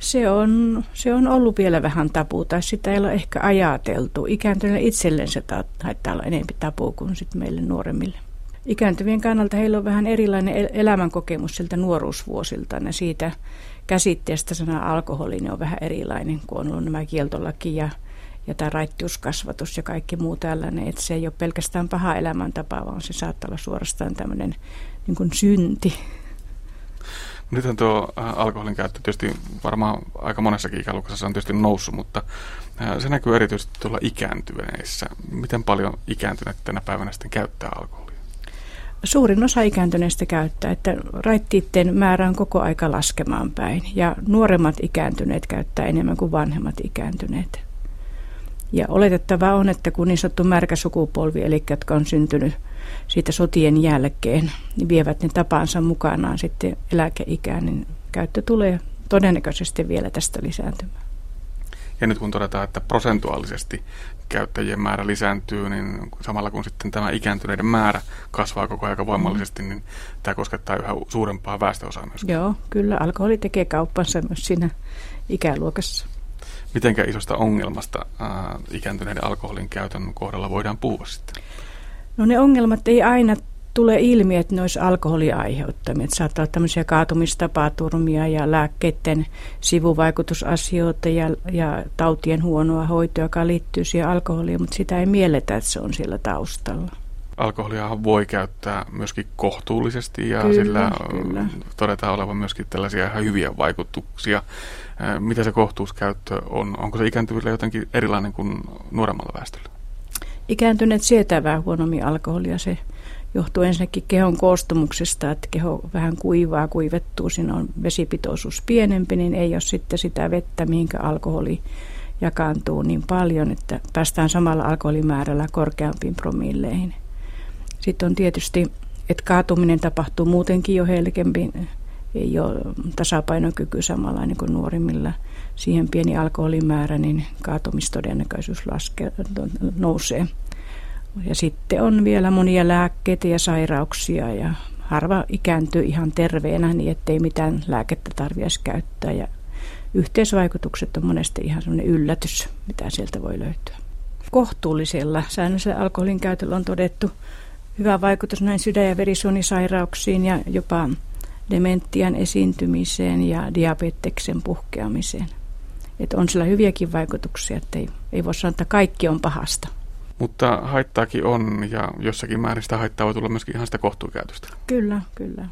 Se on, se on ollut vielä vähän tapu, tai sitä ei ole ehkä ajateltu. Ikääntyneille itselleen se haittaa olla enemmän tapu kuin sitten meille nuoremmille. Ikääntyvien kannalta heillä on vähän erilainen elämänkokemus siltä nuoruusvuosilta. Ja siitä käsitteestä sana alkoholi niin on vähän erilainen, kuin on ollut nämä kieltolaki ja, ja tämä raittiuskasvatus ja kaikki muu tällainen. Että se ei ole pelkästään paha elämäntapa, vaan se saattaa olla suorastaan tämmöinen niin synti. Nythän tuo äh, alkoholin käyttö tietysti varmaan aika monessakin ikäluokassa se on tietysti noussut, mutta äh, se näkyy erityisesti tuolla ikääntyneissä. Miten paljon ikääntyneet tänä päivänä sitten käyttää alkoholia? Suurin osa ikääntyneistä käyttää, että raittiitten määrä on koko aika laskemaan päin. Ja nuoremmat ikääntyneet käyttää enemmän kuin vanhemmat ikääntyneet. Ja oletettavaa on, että kun niin sanottu märkä sukupolvi, eli jotka on syntynyt siitä sotien jälkeen, niin vievät ne tapansa mukanaan sitten eläkeikään, niin käyttö tulee todennäköisesti vielä tästä lisääntymään. Ja nyt kun todetaan, että prosentuaalisesti käyttäjien määrä lisääntyy, niin samalla kun sitten tämä ikääntyneiden määrä kasvaa koko ajan voimallisesti, niin tämä koskettaa yhä suurempaa väestöosaa myös. Joo, kyllä alkoholi tekee kauppansa myös siinä ikäluokassa. Mitenkä isosta ongelmasta ää, ikääntyneiden alkoholin käytön kohdalla voidaan puhua sitten? No ne ongelmat ei aina tule ilmi, että ne olisi alkoholia aiheuttamia. Että saattaa olla tämmöisiä kaatumistapaturmia ja lääkkeiden sivuvaikutusasioita ja, ja tautien huonoa hoitoa, joka liittyy siihen alkoholiin, mutta sitä ei mielletä, että se on siellä taustalla. Alkoholia voi käyttää myöskin kohtuullisesti ja kyllä, sillä kyllä. todetaan olevan myöskin tällaisia ihan hyviä vaikutuksia. Mitä se kohtuuskäyttö on? Onko se ikääntyvillä jotenkin erilainen kuin nuoremmalla väestöllä? Ikääntyneet sietää vähän huonommin alkoholia. Se johtuu ensinnäkin kehon koostumuksesta, että keho vähän kuivaa, kuivettuu, siinä on vesipitoisuus pienempi, niin ei ole sitten sitä vettä, mihinkä alkoholi jakaantuu niin paljon, että päästään samalla alkoholimäärällä korkeampiin promilleihin. Sitten on tietysti, että kaatuminen tapahtuu muutenkin jo helkempi, ei ole tasapainokyky samanlainen kuin nuorimmilla. Siihen pieni alkoholimäärä, niin kaatumistodennäköisyys laskee, nousee. Ja sitten on vielä monia lääkkeitä ja sairauksia ja harva ikääntyy ihan terveenä niin, ettei mitään lääkettä tarvitsisi käyttää. Ja yhteisvaikutukset on monesti ihan sellainen yllätys, mitä sieltä voi löytyä. Kohtuullisella säännöllisellä alkoholin käytöllä on todettu hyvä vaikutus näin sydän- ja verisuonisairauksiin ja jopa dementian esiintymiseen ja diabeteksen puhkeamiseen. Että on sillä hyviäkin vaikutuksia, että ei, ei voi sanoa, että kaikki on pahasta. Mutta haittaakin on ja jossakin määrin sitä haittaa voi tulla myöskin ihan sitä kohtuukäytöstä. Kyllä, kyllä.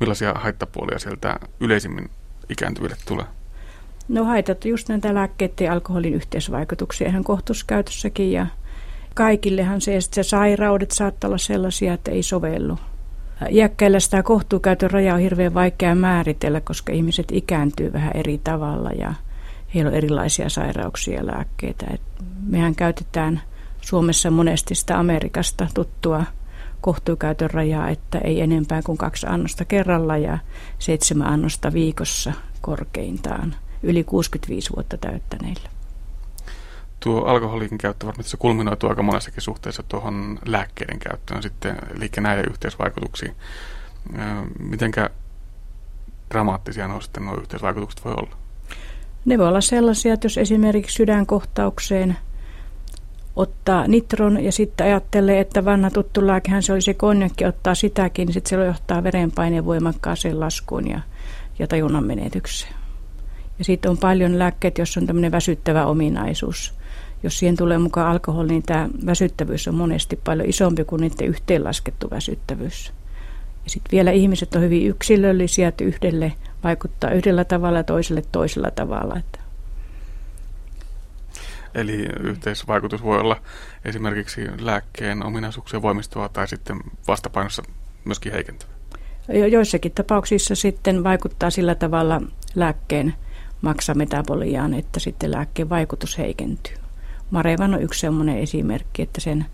Millaisia haittapuolia sieltä yleisimmin ikääntyville tulee? No haitat just näitä lääkkeiden ja alkoholin yhteisvaikutuksia ihan kohtuuskäytössäkin ja kaikillehan se, että se sairaudet saattaa olla sellaisia, että ei sovellu. Iäkkäillä sitä kohtuukäytön raja on hirveän vaikea määritellä, koska ihmiset ikääntyy vähän eri tavalla ja heillä on erilaisia sairauksia ja lääkkeitä. Et mehän käytetään Suomessa monesti sitä Amerikasta tuttua kohtuukäytön rajaa, että ei enempää kuin kaksi annosta kerralla ja seitsemän annosta viikossa korkeintaan yli 65 vuotta täyttäneillä. Tuo alkoholin käyttö varmasti se kulminoituu aika monessakin suhteessa tuohon lääkkeiden käyttöön sitten, eli näiden yhteisvaikutuksiin. Mitenkä dramaattisia nuo sitten nuo yhteisvaikutukset voi olla? Ne voi olla sellaisia, että jos esimerkiksi sydänkohtaukseen ottaa nitron ja sitten ajattelee, että vanha tuttu lääkehän se oli se konjakki, ottaa sitäkin, niin sitten se johtaa verenpaineen voimakkaaseen laskuun ja, ja tajunnan menetykseen. Ja sitten on paljon lääkkeet, jos on tämmöinen väsyttävä ominaisuus. Jos siihen tulee mukaan alkoholi, niin tämä väsyttävyys on monesti paljon isompi kuin niiden yhteenlaskettu väsyttävyys. Ja sitten vielä ihmiset on hyvin yksilöllisiä, että yhdelle vaikuttaa yhdellä tavalla ja toiselle toisella tavalla. Että Eli yhteisvaikutus voi olla esimerkiksi lääkkeen ominaisuuksia voimistuva tai sitten vastapainossa myöskin heikentävä. Joissakin tapauksissa sitten vaikuttaa sillä tavalla lääkkeen maksametaboliaan, että sitten lääkkeen vaikutus heikentyy. Marevan on yksi sellainen esimerkki, että sen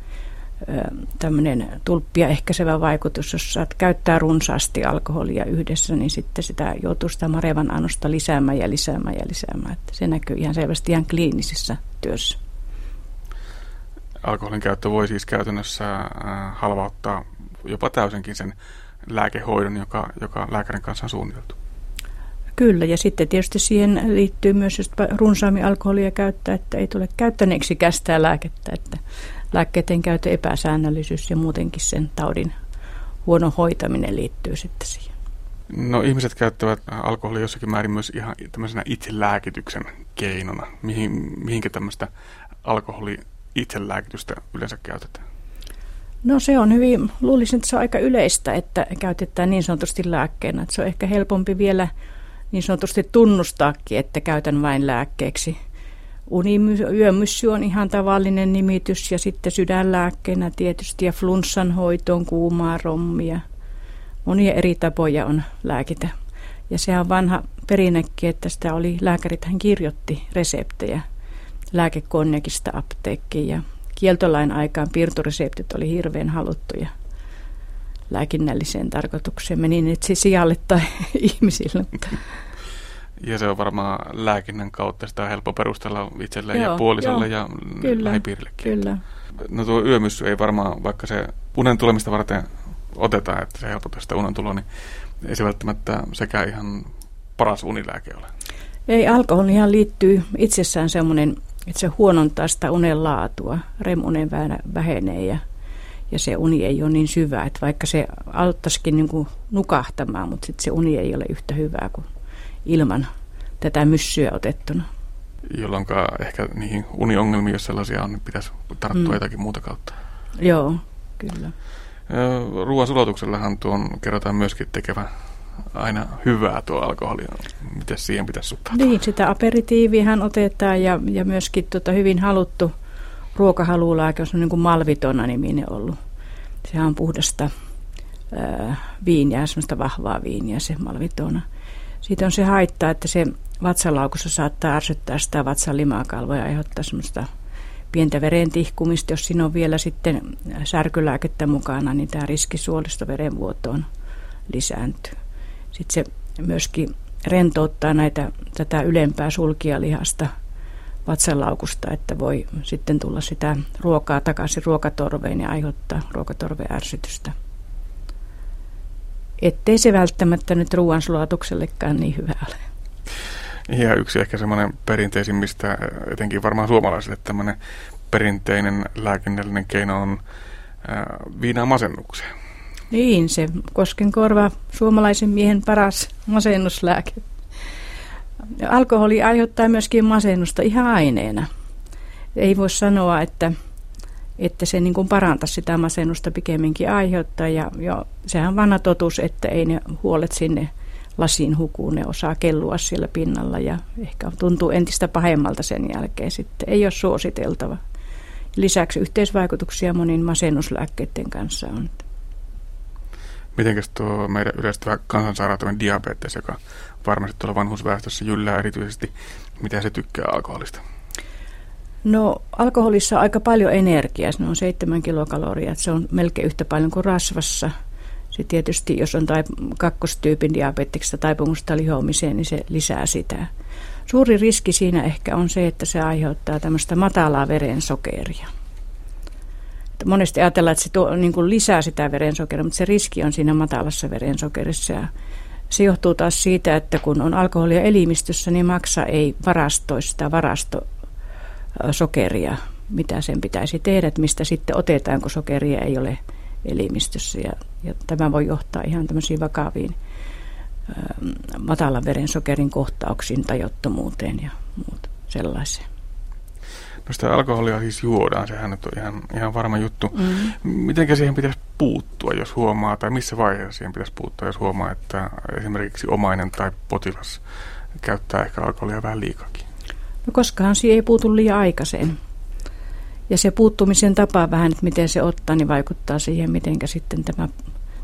tämmöinen tulppia ehkäisevä vaikutus, jos saat käyttää runsaasti alkoholia yhdessä, niin sitten sitä joutuu sitä marevan annosta lisäämään ja lisäämään ja lisäämään. Että se näkyy ihan selvästi ihan kliinisessä työssä. Alkoholin käyttö voi siis käytännössä halvauttaa jopa täysinkin sen lääkehoidon, joka, joka lääkärin kanssa on suunniteltu. Kyllä, ja sitten tietysti siihen liittyy myös, jos runsaammin alkoholia käyttää, että ei tule käyttäneeksi kästää lääkettä, että lääkkeiden käytön epäsäännöllisyys ja muutenkin sen taudin huono hoitaminen liittyy sitten siihen. No ihmiset käyttävät alkoholia jossakin määrin myös ihan tämmöisenä itselääkityksen keinona. Mihin, mihinkä tämmöistä alkoholi itselääkitystä yleensä käytetään? No se on hyvin, luulisin, että se on aika yleistä, että käytetään niin sanotusti lääkkeenä. Että se on ehkä helpompi vielä niin sanotusti tunnustaakin, että käytän vain lääkkeeksi. Uniyömyssy on ihan tavallinen nimitys ja sitten sydänlääkkeenä tietysti ja flunssan hoitoon kuumaa rommia. Monia eri tapoja on lääkitä. Ja se on vanha perinnekin, että sitä oli, lääkärit hän kirjoitti reseptejä lääkekonjakista apteekkiin ja kieltolain aikaan piirtoreseptit oli hirveän haluttuja lääkinnälliseen tarkoitukseen. Meni nyt siis sijalle tai ihmisille. Ja se on varmaan lääkinnän kautta sitä on helppo perustella itselleen joo, ja puolisolle joo, ja kyllä, lähipiirillekin. Kyllä. No tuo yömyssy ei varmaan, vaikka se unen tulemista varten otetaan, että se helpottaa sitä unen tuloa, niin ei se välttämättä sekä ihan paras unilääke ole. Ei, alkoholihan liittyy itsessään semmoinen, että se huonontaa sitä unen laatua. REM-unen vähenee ja, ja se uni ei ole niin syvä, että vaikka se auttaisikin niin kuin nukahtamaan, mutta sitten se uni ei ole yhtä hyvää kuin ilman tätä myssyä otettuna. Jolloin ehkä niihin uniongelmiin, jos sellaisia on, niin pitäisi tarttua mm. jotakin muuta kautta. Joo, kyllä. Ruoan sulatuksellahan tuon kerrotaan myöskin tekevä aina hyvää tuo alkoholi. Miten siihen pitäisi suhtautua? Niin, sitä aperitiivihän otetaan ja, ja myöskin tota hyvin haluttu ruokahalulääke, on niin kuin malvitona niminen ollut. Sehän on puhdasta ää, viiniä, semmoista vahvaa viiniä se malvitona. Siitä on se haittaa, että se vatsalaukussa saattaa ärsyttää sitä vatsan limakalvoa ja aiheuttaa semmoista pientä verentihkumista. Jos siinä on vielä sitten särkylääkettä mukana, niin tämä riski suolistoverenvuotoon lisääntyy. Sitten se myöskin rentouttaa näitä, tätä ylempää sulkialihasta vatsalaukusta, että voi sitten tulla sitä ruokaa takaisin ruokatorveen ja aiheuttaa ruokatorveärsytystä. Ettei se välttämättä nyt ruoansulatuksellekaan niin hyvä ole. Ja yksi ehkä semmoinen perinteisimmistä, etenkin varmaan suomalaisille, tämmöinen perinteinen lääkinnällinen keino on viinaa masennukseen. Niin, se koskenkorva, suomalaisen miehen paras masennuslääke. Alkoholi aiheuttaa myöskin masennusta ihan aineena. Ei voi sanoa, että, että se niin kuin parantaisi sitä masennusta pikemminkin aiheuttaa. Ja jo, sehän on vanha totuus, että ei ne huolet sinne lasiin hukuun, ne osaa kellua siellä pinnalla ja ehkä tuntuu entistä pahemmalta sen jälkeen sitten. Ei ole suositeltava. Lisäksi yhteisvaikutuksia monin masennuslääkkeiden kanssa on. Mitenkäs tuo meidän yleistyvä kansansairautinen diabetes, joka varmasti tuolla vanhusväestössä jyllää erityisesti, mitä se tykkää alkoholista? No alkoholissa on aika paljon energiaa, se on 7 kilokaloria, se on melkein yhtä paljon kuin rasvassa. Se tietysti, jos on tai kakkostyypin diabeteksestä taipumusta lihoamiseen, niin se lisää sitä. Suuri riski siinä ehkä on se, että se aiheuttaa tämmöistä matalaa verensokeria monesti ajatellaan, että se tuo, niin kuin lisää sitä verensokeria, mutta se riski on siinä matalassa verensokerissa. Ja se johtuu taas siitä, että kun on alkoholia elimistössä, niin maksa ei varastoi sitä varastosokeria, mitä sen pitäisi tehdä, että mistä sitten otetaan, kun sokeria ei ole elimistössä. Ja, ja tämä voi johtaa ihan tämmöisiin vakaviin matalan verensokerin kohtauksiin, tajottomuuteen ja muut sellaiseen. No sitä alkoholia siis juodaan, sehän on ihan, ihan varma juttu. Mm. Miten siihen pitäisi puuttua, jos huomaa, tai missä vaiheessa siihen pitäisi puuttua, jos huomaa, että esimerkiksi omainen tai potilas käyttää ehkä alkoholia vähän liikakin? No koskahan siihen ei puutu liian aikaiseen. Ja se puuttumisen tapa vähän, että miten se ottaa, niin vaikuttaa siihen, miten sitten tämä,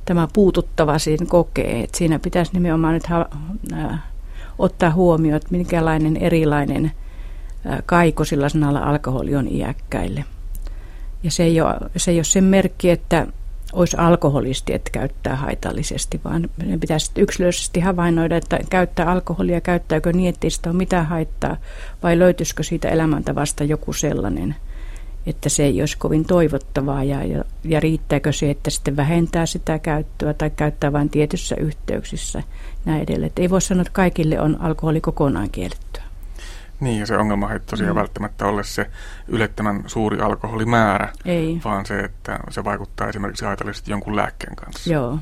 tämä puututtava siinä kokee. Et siinä pitäisi nimenomaan nyt ha, äh, ottaa huomioon, että minkälainen erilainen – kaiko sillä sanalla alkoholi on iäkkäille. Ja se ei, ole, se ei ole sen merkki, että olisi alkoholisti, että käyttää haitallisesti, vaan ne pitäisi yksilöllisesti havainnoida, että käyttää alkoholia, käyttääkö niin, että sitä ole mitään haittaa, vai löytyisikö siitä elämäntavasta joku sellainen, että se ei olisi kovin toivottavaa ja, ja, ja riittääkö se, että sitten vähentää sitä käyttöä tai käyttää vain tietyissä yhteyksissä näin edelleen. Että ei voi sanoa, että kaikille on alkoholi kokonaan kiellettyä. Niin, ja se ongelma ei tosiaan mm. välttämättä ole se ylettömän suuri alkoholimäärä, ei. vaan se, että se vaikuttaa esimerkiksi haitallisesti jonkun lääkkeen kanssa. Joo.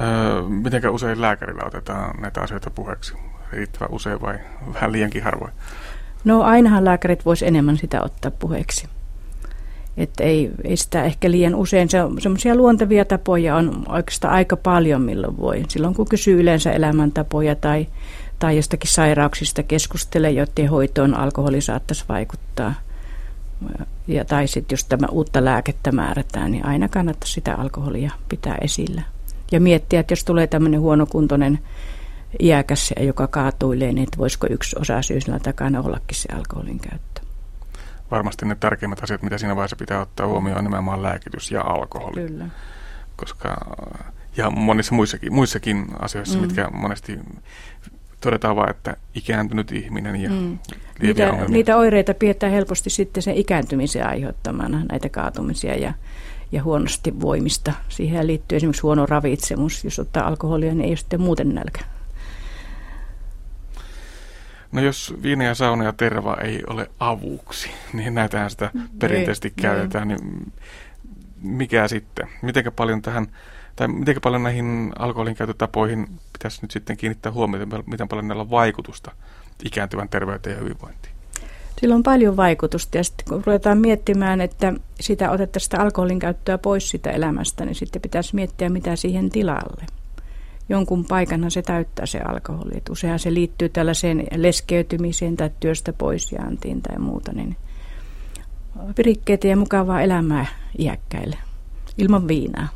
Öö, mitenkä usein lääkärillä otetaan näitä asioita puheeksi? Riittävän usein vai vähän liiankin harvoin? No ainahan lääkärit voisi enemmän sitä ottaa puheeksi. Että ei, ei sitä ehkä liian usein. Se on semmoisia luontevia tapoja on oikeastaan aika paljon milloin voi. Silloin kun kysyy yleensä elämäntapoja tai, tai jostakin sairauksista keskustelee, joiden hoitoon alkoholi saattaisi vaikuttaa. Ja, tai sitten jos tämä uutta lääkettä määrätään, niin aina kannattaa sitä alkoholia pitää esillä. Ja miettiä, että jos tulee tämmöinen huonokuntoinen iäkäs, joka kaatuilee, niin että voisiko yksi osa syysillä takana ollakin se alkoholin käyttö. Varmasti ne tärkeimmät asiat, mitä siinä vaiheessa pitää ottaa huomioon, on nimenomaan lääkitys ja alkoholi. Kyllä. Koska, ja monissa muissakin, muissakin asioissa, mm. mitkä monesti todetaan vain, että ikääntynyt ihminen ja mm. niitä, niitä oireita pidetään helposti sitten sen ikääntymisen aiheuttamana, näitä kaatumisia ja, ja huonosti voimista. Siihen liittyy esimerkiksi huono ravitsemus. Jos ottaa alkoholia, niin ei ole sitten muuten nälkä. No jos viina ja sauna ja terva ei ole avuksi, niin näitähän sitä perinteisesti ei, käytetään, niin mikä sitten? Mitenkä paljon tähän, tai miten paljon näihin alkoholin käytötapoihin pitäisi nyt sitten kiinnittää huomiota, miten paljon näillä on vaikutusta ikääntyvän terveyteen ja hyvinvointiin? Sillä on paljon vaikutusta ja sitten kun ruvetaan miettimään, että sitä otettaisiin sitä alkoholin käyttöä pois sitä elämästä, niin sitten pitäisi miettiä, mitä siihen tilalle jonkun paikanhan se täyttää se alkoholi. Et useinhan se liittyy tällaiseen leskeytymiseen tai työstä poisjaantiin tai muuta. Niin virikkeitä ja mukavaa elämää iäkkäille ilman viinaa.